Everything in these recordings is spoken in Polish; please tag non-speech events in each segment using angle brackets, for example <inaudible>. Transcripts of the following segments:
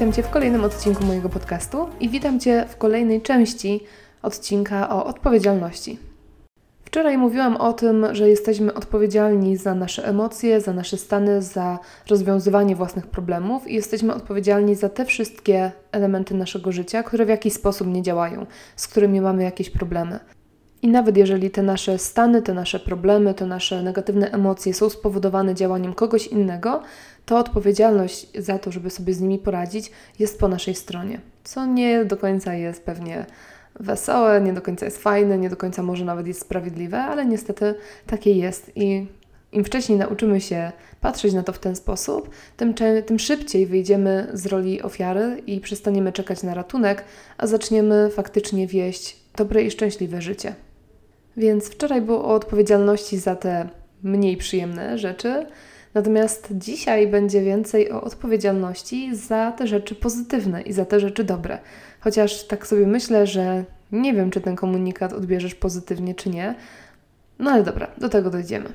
Witam Cię w kolejnym odcinku mojego podcastu i witam Cię w kolejnej części odcinka o odpowiedzialności. Wczoraj mówiłam o tym, że jesteśmy odpowiedzialni za nasze emocje, za nasze stany, za rozwiązywanie własnych problemów i jesteśmy odpowiedzialni za te wszystkie elementy naszego życia, które w jakiś sposób nie działają, z którymi mamy jakieś problemy. I nawet jeżeli te nasze stany, te nasze problemy, te nasze negatywne emocje są spowodowane działaniem kogoś innego, to odpowiedzialność za to, żeby sobie z nimi poradzić, jest po naszej stronie. Co nie do końca jest pewnie wesołe, nie do końca jest fajne, nie do końca może nawet jest sprawiedliwe, ale niestety takie jest. I im wcześniej nauczymy się patrzeć na to w ten sposób, tym, tym szybciej wyjdziemy z roli ofiary i przestaniemy czekać na ratunek, a zaczniemy faktycznie wieść dobre i szczęśliwe życie. Więc wczoraj było o odpowiedzialności za te mniej przyjemne rzeczy, natomiast dzisiaj będzie więcej o odpowiedzialności za te rzeczy pozytywne i za te rzeczy dobre. Chociaż tak sobie myślę, że nie wiem, czy ten komunikat odbierzesz pozytywnie, czy nie. No ale dobra, do tego dojdziemy.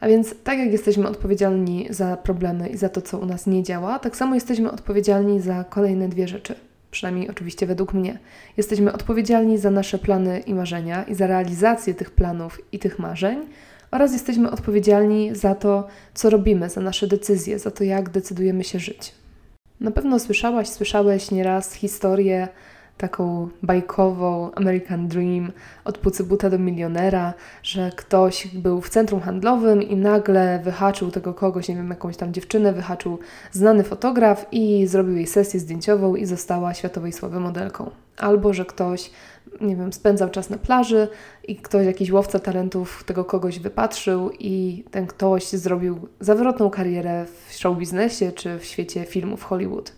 A więc, tak jak jesteśmy odpowiedzialni za problemy i za to, co u nas nie działa, tak samo jesteśmy odpowiedzialni za kolejne dwie rzeczy przynajmniej oczywiście według mnie. Jesteśmy odpowiedzialni za nasze plany i marzenia i za realizację tych planów i tych marzeń, oraz jesteśmy odpowiedzialni za to, co robimy, za nasze decyzje, za to, jak decydujemy się żyć. Na pewno słyszałaś, słyszałeś nieraz historię taką bajkową American Dream od pucybuta do milionera, że ktoś był w centrum handlowym i nagle wyhaczył tego kogoś, nie wiem, jakąś tam dziewczynę, wyhaczył znany fotograf i zrobił jej sesję zdjęciową i została światowej sławy modelką. Albo, że ktoś, nie wiem, spędzał czas na plaży i ktoś, jakiś łowca talentów tego kogoś wypatrzył i ten ktoś zrobił zawrotną karierę w show biznesie czy w świecie filmów Hollywood.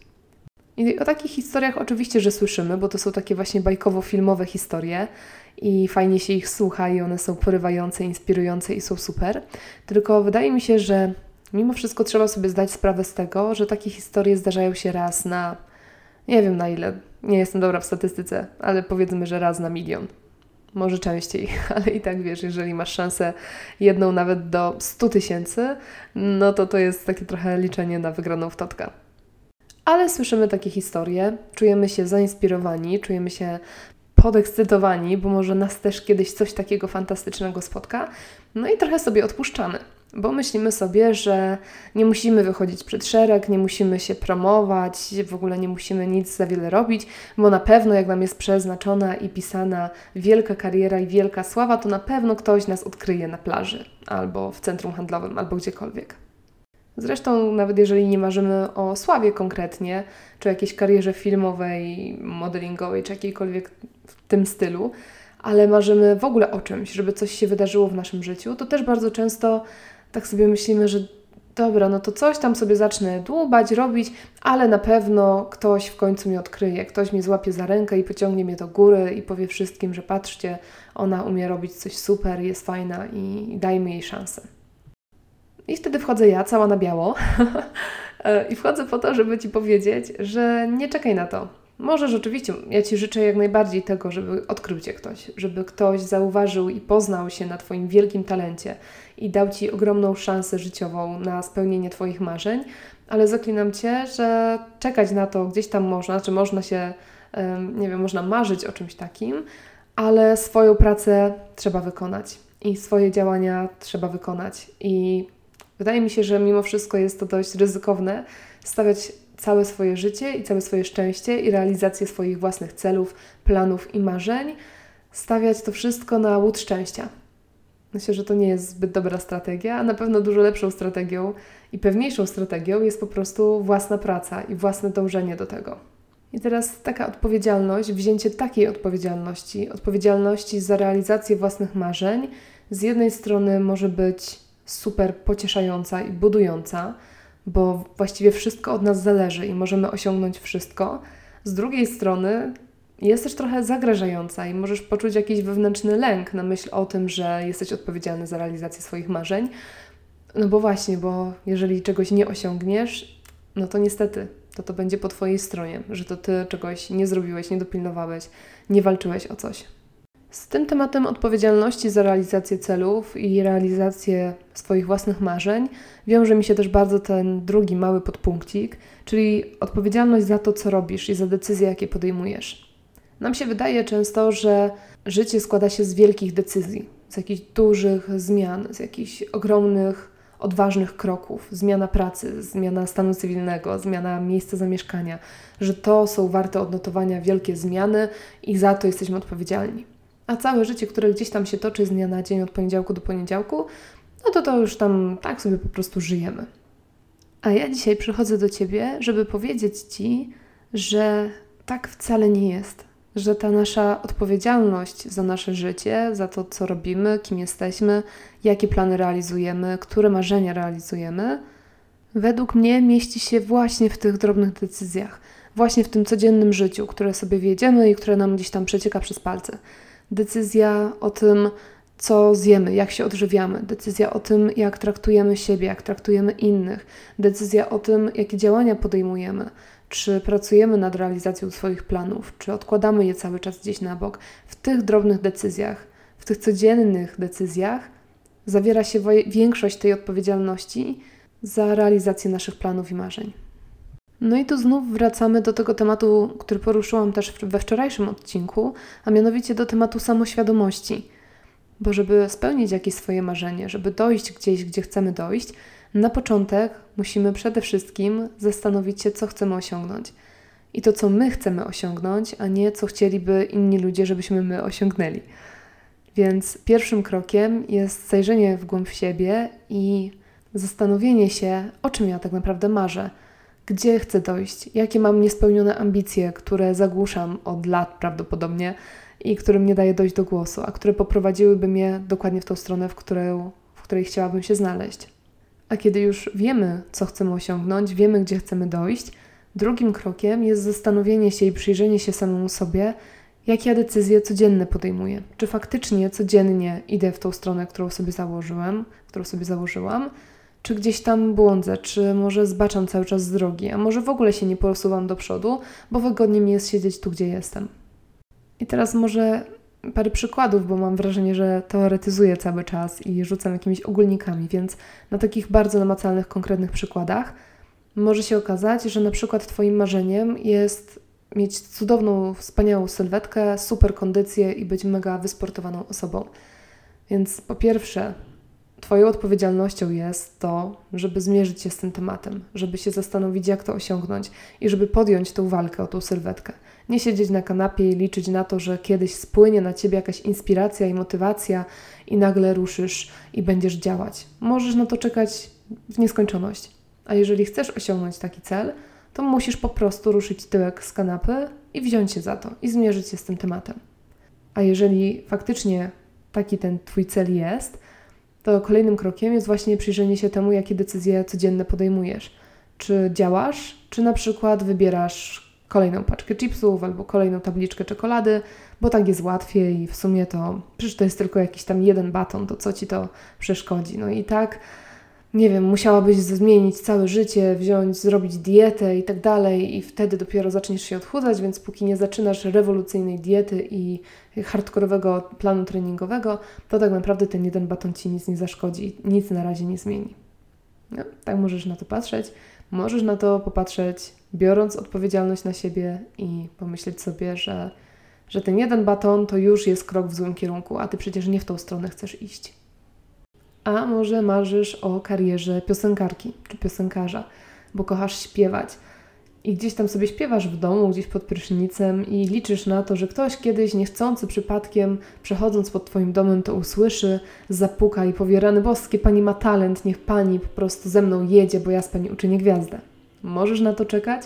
I o takich historiach oczywiście, że słyszymy, bo to są takie właśnie bajkowo-filmowe historie i fajnie się ich słucha i one są porywające, inspirujące i są super. Tylko wydaje mi się, że mimo wszystko trzeba sobie zdać sprawę z tego, że takie historie zdarzają się raz na nie wiem na ile, nie jestem dobra w statystyce, ale powiedzmy, że raz na milion. Może częściej, <laughs> ale i tak wiesz, jeżeli masz szansę jedną nawet do 100 tysięcy, no to to jest takie trochę liczenie na wygraną w totka. Ale słyszymy takie historie, czujemy się zainspirowani, czujemy się podekscytowani, bo może nas też kiedyś coś takiego fantastycznego spotka. No i trochę sobie odpuszczamy, bo myślimy sobie, że nie musimy wychodzić przed szereg, nie musimy się promować, w ogóle nie musimy nic za wiele robić, bo na pewno jak nam jest przeznaczona i pisana wielka kariera i wielka sława, to na pewno ktoś nas odkryje na plaży albo w centrum handlowym, albo gdziekolwiek. Zresztą, nawet jeżeli nie marzymy o sławie konkretnie, czy jakiejś karierze filmowej, modelingowej, czy jakiejkolwiek w tym stylu, ale marzymy w ogóle o czymś, żeby coś się wydarzyło w naszym życiu, to też bardzo często tak sobie myślimy, że dobra, no to coś tam sobie zacznę dłubać, robić, ale na pewno ktoś w końcu mnie odkryje, ktoś mnie złapie za rękę i pociągnie mnie do góry i powie wszystkim, że patrzcie, ona umie robić coś super, jest fajna i dajmy jej szansę. I wtedy wchodzę ja, cała na biało. <laughs> I wchodzę po to, żeby Ci powiedzieć, że nie czekaj na to. Możesz oczywiście, ja Ci życzę jak najbardziej tego, żeby odkrył Cię ktoś, żeby ktoś zauważył i poznał się na Twoim wielkim talencie i dał Ci ogromną szansę życiową na spełnienie Twoich marzeń, ale zaklinam Cię, że czekać na to gdzieś tam można, czy można się, nie wiem, można marzyć o czymś takim, ale swoją pracę trzeba wykonać i swoje działania trzeba wykonać i Wydaje mi się, że mimo wszystko jest to dość ryzykowne stawiać całe swoje życie i całe swoje szczęście i realizację swoich własnych celów, planów i marzeń, stawiać to wszystko na łód szczęścia. Myślę, że to nie jest zbyt dobra strategia, a na pewno dużo lepszą strategią i pewniejszą strategią jest po prostu własna praca i własne dążenie do tego. I teraz taka odpowiedzialność, wzięcie takiej odpowiedzialności, odpowiedzialności za realizację własnych marzeń, z jednej strony może być super pocieszająca i budująca, bo właściwie wszystko od nas zależy i możemy osiągnąć wszystko. Z drugiej strony jest też trochę zagrażająca i możesz poczuć jakiś wewnętrzny lęk na myśl o tym, że jesteś odpowiedzialny za realizację swoich marzeń. No bo właśnie, bo jeżeli czegoś nie osiągniesz, no to niestety to to będzie po Twojej stronie, że to Ty czegoś nie zrobiłeś, nie dopilnowałeś, nie walczyłeś o coś. Z tym tematem odpowiedzialności za realizację celów i realizację swoich własnych marzeń wiąże mi się też bardzo ten drugi mały podpunkcik, czyli odpowiedzialność za to, co robisz i za decyzje, jakie podejmujesz. Nam się wydaje często, że życie składa się z wielkich decyzji, z jakichś dużych zmian, z jakichś ogromnych, odważnych kroków, zmiana pracy, zmiana stanu cywilnego, zmiana miejsca zamieszkania, że to są warte odnotowania wielkie zmiany i za to jesteśmy odpowiedzialni. A całe życie, które gdzieś tam się toczy z dnia na dzień, od poniedziałku do poniedziałku, no to to już tam tak sobie po prostu żyjemy. A ja dzisiaj przychodzę do Ciebie, żeby powiedzieć Ci, że tak wcale nie jest że ta nasza odpowiedzialność za nasze życie, za to, co robimy, kim jesteśmy, jakie plany realizujemy, które marzenia realizujemy, według mnie mieści się właśnie w tych drobnych decyzjach, właśnie w tym codziennym życiu, które sobie wiedziemy i które nam gdzieś tam przecieka przez palce. Decyzja o tym, co zjemy, jak się odżywiamy, decyzja o tym, jak traktujemy siebie, jak traktujemy innych, decyzja o tym, jakie działania podejmujemy, czy pracujemy nad realizacją swoich planów, czy odkładamy je cały czas gdzieś na bok. W tych drobnych decyzjach, w tych codziennych decyzjach zawiera się większość tej odpowiedzialności za realizację naszych planów i marzeń. No i tu znów wracamy do tego tematu, który poruszyłam też we wczorajszym odcinku, a mianowicie do tematu samoświadomości. Bo żeby spełnić jakieś swoje marzenie, żeby dojść gdzieś, gdzie chcemy dojść, na początek musimy przede wszystkim zastanowić się, co chcemy osiągnąć. I to, co my chcemy osiągnąć, a nie co chcieliby inni ludzie, żebyśmy my osiągnęli. Więc pierwszym krokiem jest zajrzenie w głąb siebie i zastanowienie się, o czym ja tak naprawdę marzę, gdzie chcę dojść, jakie mam niespełnione ambicje, które zagłuszam od lat prawdopodobnie i którym nie daję dojść do głosu, a które poprowadziłyby mnie dokładnie w tą stronę, w, której, w której chciałabym się znaleźć. A kiedy już wiemy, co chcemy osiągnąć, wiemy, gdzie chcemy dojść, drugim krokiem jest zastanowienie się i przyjrzenie się samemu sobie, jakie ja decyzje codzienne podejmuję. Czy faktycznie codziennie idę w tą stronę, którą sobie założyłem, którą sobie założyłam, czy gdzieś tam błądzę, czy może zbaczam cały czas z drogi, a może w ogóle się nie posuwam do przodu, bo wygodnie mi jest siedzieć tu, gdzie jestem. I teraz może parę przykładów, bo mam wrażenie, że teoretyzuję cały czas i rzucam jakimiś ogólnikami, więc na takich bardzo namacalnych, konkretnych przykładach może się okazać, że na przykład Twoim marzeniem jest mieć cudowną, wspaniałą sylwetkę, super kondycję i być mega wysportowaną osobą. Więc po pierwsze, Twoją odpowiedzialnością jest to, żeby zmierzyć się z tym tematem, żeby się zastanowić, jak to osiągnąć i żeby podjąć tą walkę o tą sylwetkę. Nie siedzieć na kanapie i liczyć na to, że kiedyś spłynie na ciebie jakaś inspiracja i motywacja i nagle ruszysz i będziesz działać. Możesz na to czekać w nieskończoność. A jeżeli chcesz osiągnąć taki cel, to musisz po prostu ruszyć tyłek z kanapy i wziąć się za to i zmierzyć się z tym tematem. A jeżeli faktycznie taki ten Twój cel jest, to kolejnym krokiem jest właśnie przyjrzenie się temu, jakie decyzje codzienne podejmujesz. Czy działasz, czy na przykład wybierasz kolejną paczkę chipsów albo kolejną tabliczkę czekolady, bo tak jest łatwiej i w sumie to przecież to jest tylko jakiś tam jeden baton, to co ci to przeszkodzi. No i tak, nie wiem, musiałabyś zmienić całe życie, wziąć, zrobić dietę i tak dalej, i wtedy dopiero zaczniesz się odchudzać, więc póki nie zaczynasz rewolucyjnej diety i hardkorowego planu treningowego, to tak naprawdę ten jeden baton ci nic nie zaszkodzi, nic na razie nie zmieni. No, tak możesz na to patrzeć. Możesz na to popatrzeć, biorąc odpowiedzialność na siebie i pomyśleć sobie, że, że ten jeden baton to już jest krok w złym kierunku, a ty przecież nie w tą stronę chcesz iść. A może marzysz o karierze piosenkarki czy piosenkarza, bo kochasz śpiewać. I gdzieś tam sobie śpiewasz w domu, gdzieś pod prysznicem i liczysz na to, że ktoś kiedyś niechcący przypadkiem, przechodząc pod Twoim domem, to usłyszy, zapuka i powie, rany boskie, Pani ma talent, niech Pani po prostu ze mną jedzie, bo ja z Pani uczynię gwiazdę. Możesz na to czekać,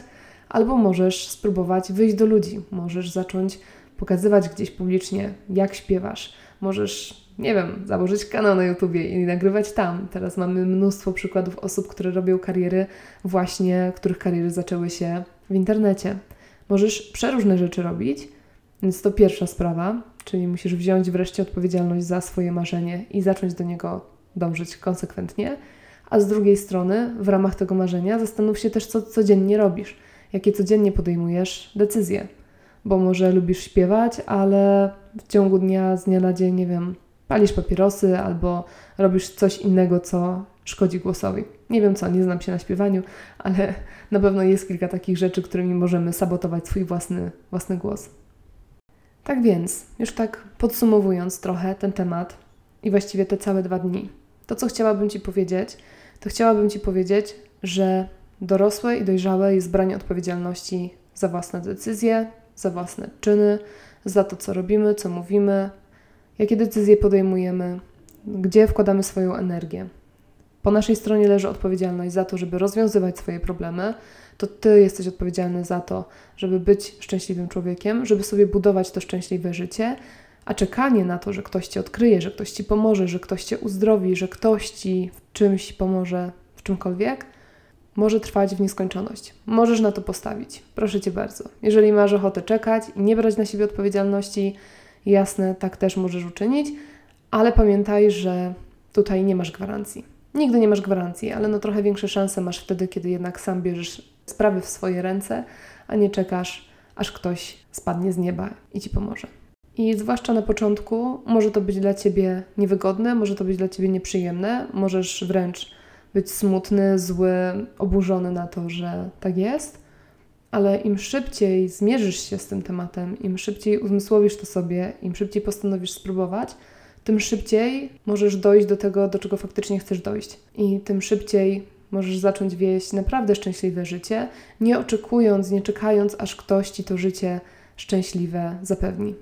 albo możesz spróbować wyjść do ludzi, możesz zacząć pokazywać gdzieś publicznie, jak śpiewasz, możesz nie wiem, założyć kanał na YouTubie i nagrywać tam. Teraz mamy mnóstwo przykładów osób, które robią kariery właśnie, których kariery zaczęły się w internecie. Możesz przeróżne rzeczy robić, więc to pierwsza sprawa, czyli musisz wziąć wreszcie odpowiedzialność za swoje marzenie i zacząć do niego dążyć konsekwentnie. A z drugiej strony, w ramach tego marzenia, zastanów się też, co codziennie robisz, jakie codziennie podejmujesz decyzje bo może lubisz śpiewać, ale w ciągu dnia, z dnia na dzień, nie wiem, palisz papierosy albo robisz coś innego, co szkodzi głosowi. Nie wiem co, nie znam się na śpiewaniu, ale <laughs> na pewno jest kilka takich rzeczy, którymi możemy sabotować swój własny, własny głos. Tak więc, już tak podsumowując trochę ten temat i właściwie te całe dwa dni, to co chciałabym Ci powiedzieć, to chciałabym Ci powiedzieć, że dorosłe i dojrzałe jest branie odpowiedzialności za własne decyzje, za własne czyny, za to, co robimy, co mówimy, jakie decyzje podejmujemy, gdzie wkładamy swoją energię. Po naszej stronie leży odpowiedzialność za to, żeby rozwiązywać swoje problemy. To ty jesteś odpowiedzialny za to, żeby być szczęśliwym człowiekiem, żeby sobie budować to szczęśliwe życie, a czekanie na to, że ktoś ci odkryje, że ktoś ci pomoże, że ktoś cię uzdrowi, że ktoś ci w czymś pomoże, w czymkolwiek, może trwać w nieskończoność. Możesz na to postawić. Proszę cię bardzo. Jeżeli masz ochotę czekać i nie brać na siebie odpowiedzialności, jasne, tak też możesz uczynić, ale pamiętaj, że tutaj nie masz gwarancji. Nigdy nie masz gwarancji, ale no trochę większe szanse masz wtedy, kiedy jednak sam bierzesz sprawy w swoje ręce, a nie czekasz, aż ktoś spadnie z nieba i ci pomoże. I zwłaszcza na początku może to być dla ciebie niewygodne, może to być dla ciebie nieprzyjemne, możesz wręcz być smutny, zły, oburzony na to, że tak jest, ale im szybciej zmierzysz się z tym tematem, im szybciej uzmysłowisz to sobie, im szybciej postanowisz spróbować, tym szybciej możesz dojść do tego, do czego faktycznie chcesz dojść. I tym szybciej możesz zacząć wieść naprawdę szczęśliwe życie, nie oczekując, nie czekając, aż ktoś ci to życie szczęśliwe zapewni.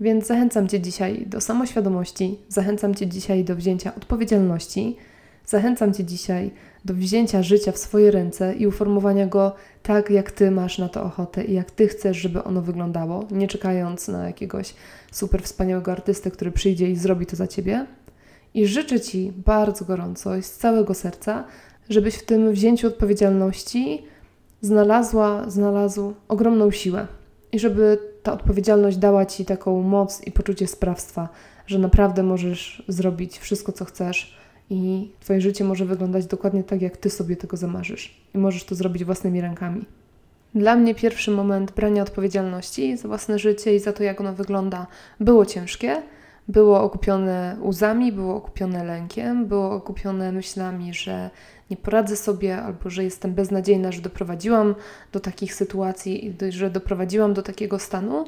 Więc zachęcam Cię dzisiaj do samoświadomości, zachęcam Cię dzisiaj do wzięcia odpowiedzialności, zachęcam Cię dzisiaj do wzięcia życia w swoje ręce i uformowania go tak, jak Ty masz na to ochotę i jak Ty chcesz, żeby ono wyglądało, nie czekając na jakiegoś super wspaniałego artystę, który przyjdzie i zrobi to za Ciebie. I życzę Ci bardzo gorąco i z całego serca, żebyś w tym wzięciu odpowiedzialności znalazła, znalazł ogromną siłę i żeby ta odpowiedzialność dała Ci taką moc i poczucie sprawstwa, że naprawdę możesz zrobić wszystko, co chcesz i Twoje życie może wyglądać dokładnie tak, jak Ty sobie tego zamarzysz i możesz to zrobić własnymi rękami. Dla mnie pierwszy moment brania odpowiedzialności za własne życie i za to, jak ono wygląda, było ciężkie. Było okupione łzami, było okupione lękiem, było okupione myślami, że nie poradzę sobie albo że jestem beznadziejna, że doprowadziłam do takich sytuacji że doprowadziłam do takiego stanu.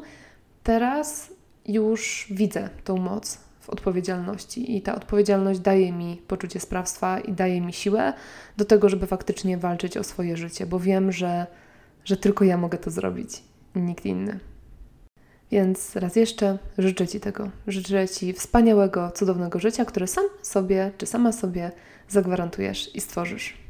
Teraz już widzę tą moc w odpowiedzialności i ta odpowiedzialność daje mi poczucie sprawstwa i daje mi siłę do tego, żeby faktycznie walczyć o swoje życie, bo wiem, że, że tylko ja mogę to zrobić, nikt inny. Więc raz jeszcze życzę Ci tego. Życzę Ci wspaniałego, cudownego życia, które sam sobie czy sama sobie zagwarantujesz i stworzysz.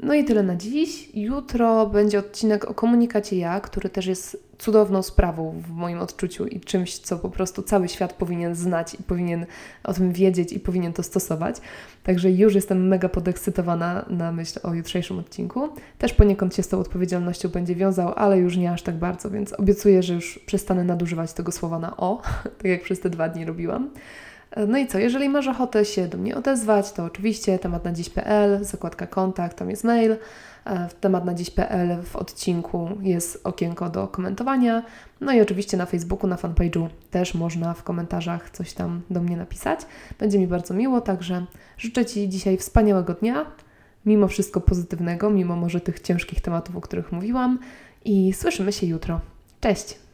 No i tyle na dziś. Jutro będzie odcinek o komunikacie ja, który też jest cudowną sprawą w moim odczuciu i czymś, co po prostu cały świat powinien znać i powinien o tym wiedzieć i powinien to stosować. Także już jestem mega podekscytowana na myśl o jutrzejszym odcinku. Też poniekąd się z tą odpowiedzialnością będzie wiązał, ale już nie aż tak bardzo, więc obiecuję, że już przestanę nadużywać tego słowa na o, <laughs> tak jak przez te dwa dni robiłam. No i co, jeżeli masz ochotę się do mnie odezwać, to oczywiście temat na dziś.pl, zakładka kontakt, tam jest mail. E, w temat na dziś.pl w odcinku jest okienko do komentowania. No i oczywiście na Facebooku, na fanpage'u też można w komentarzach coś tam do mnie napisać. Będzie mi bardzo miło, także życzę Ci dzisiaj wspaniałego dnia, mimo wszystko pozytywnego, mimo może tych ciężkich tematów, o których mówiłam i słyszymy się jutro. Cześć!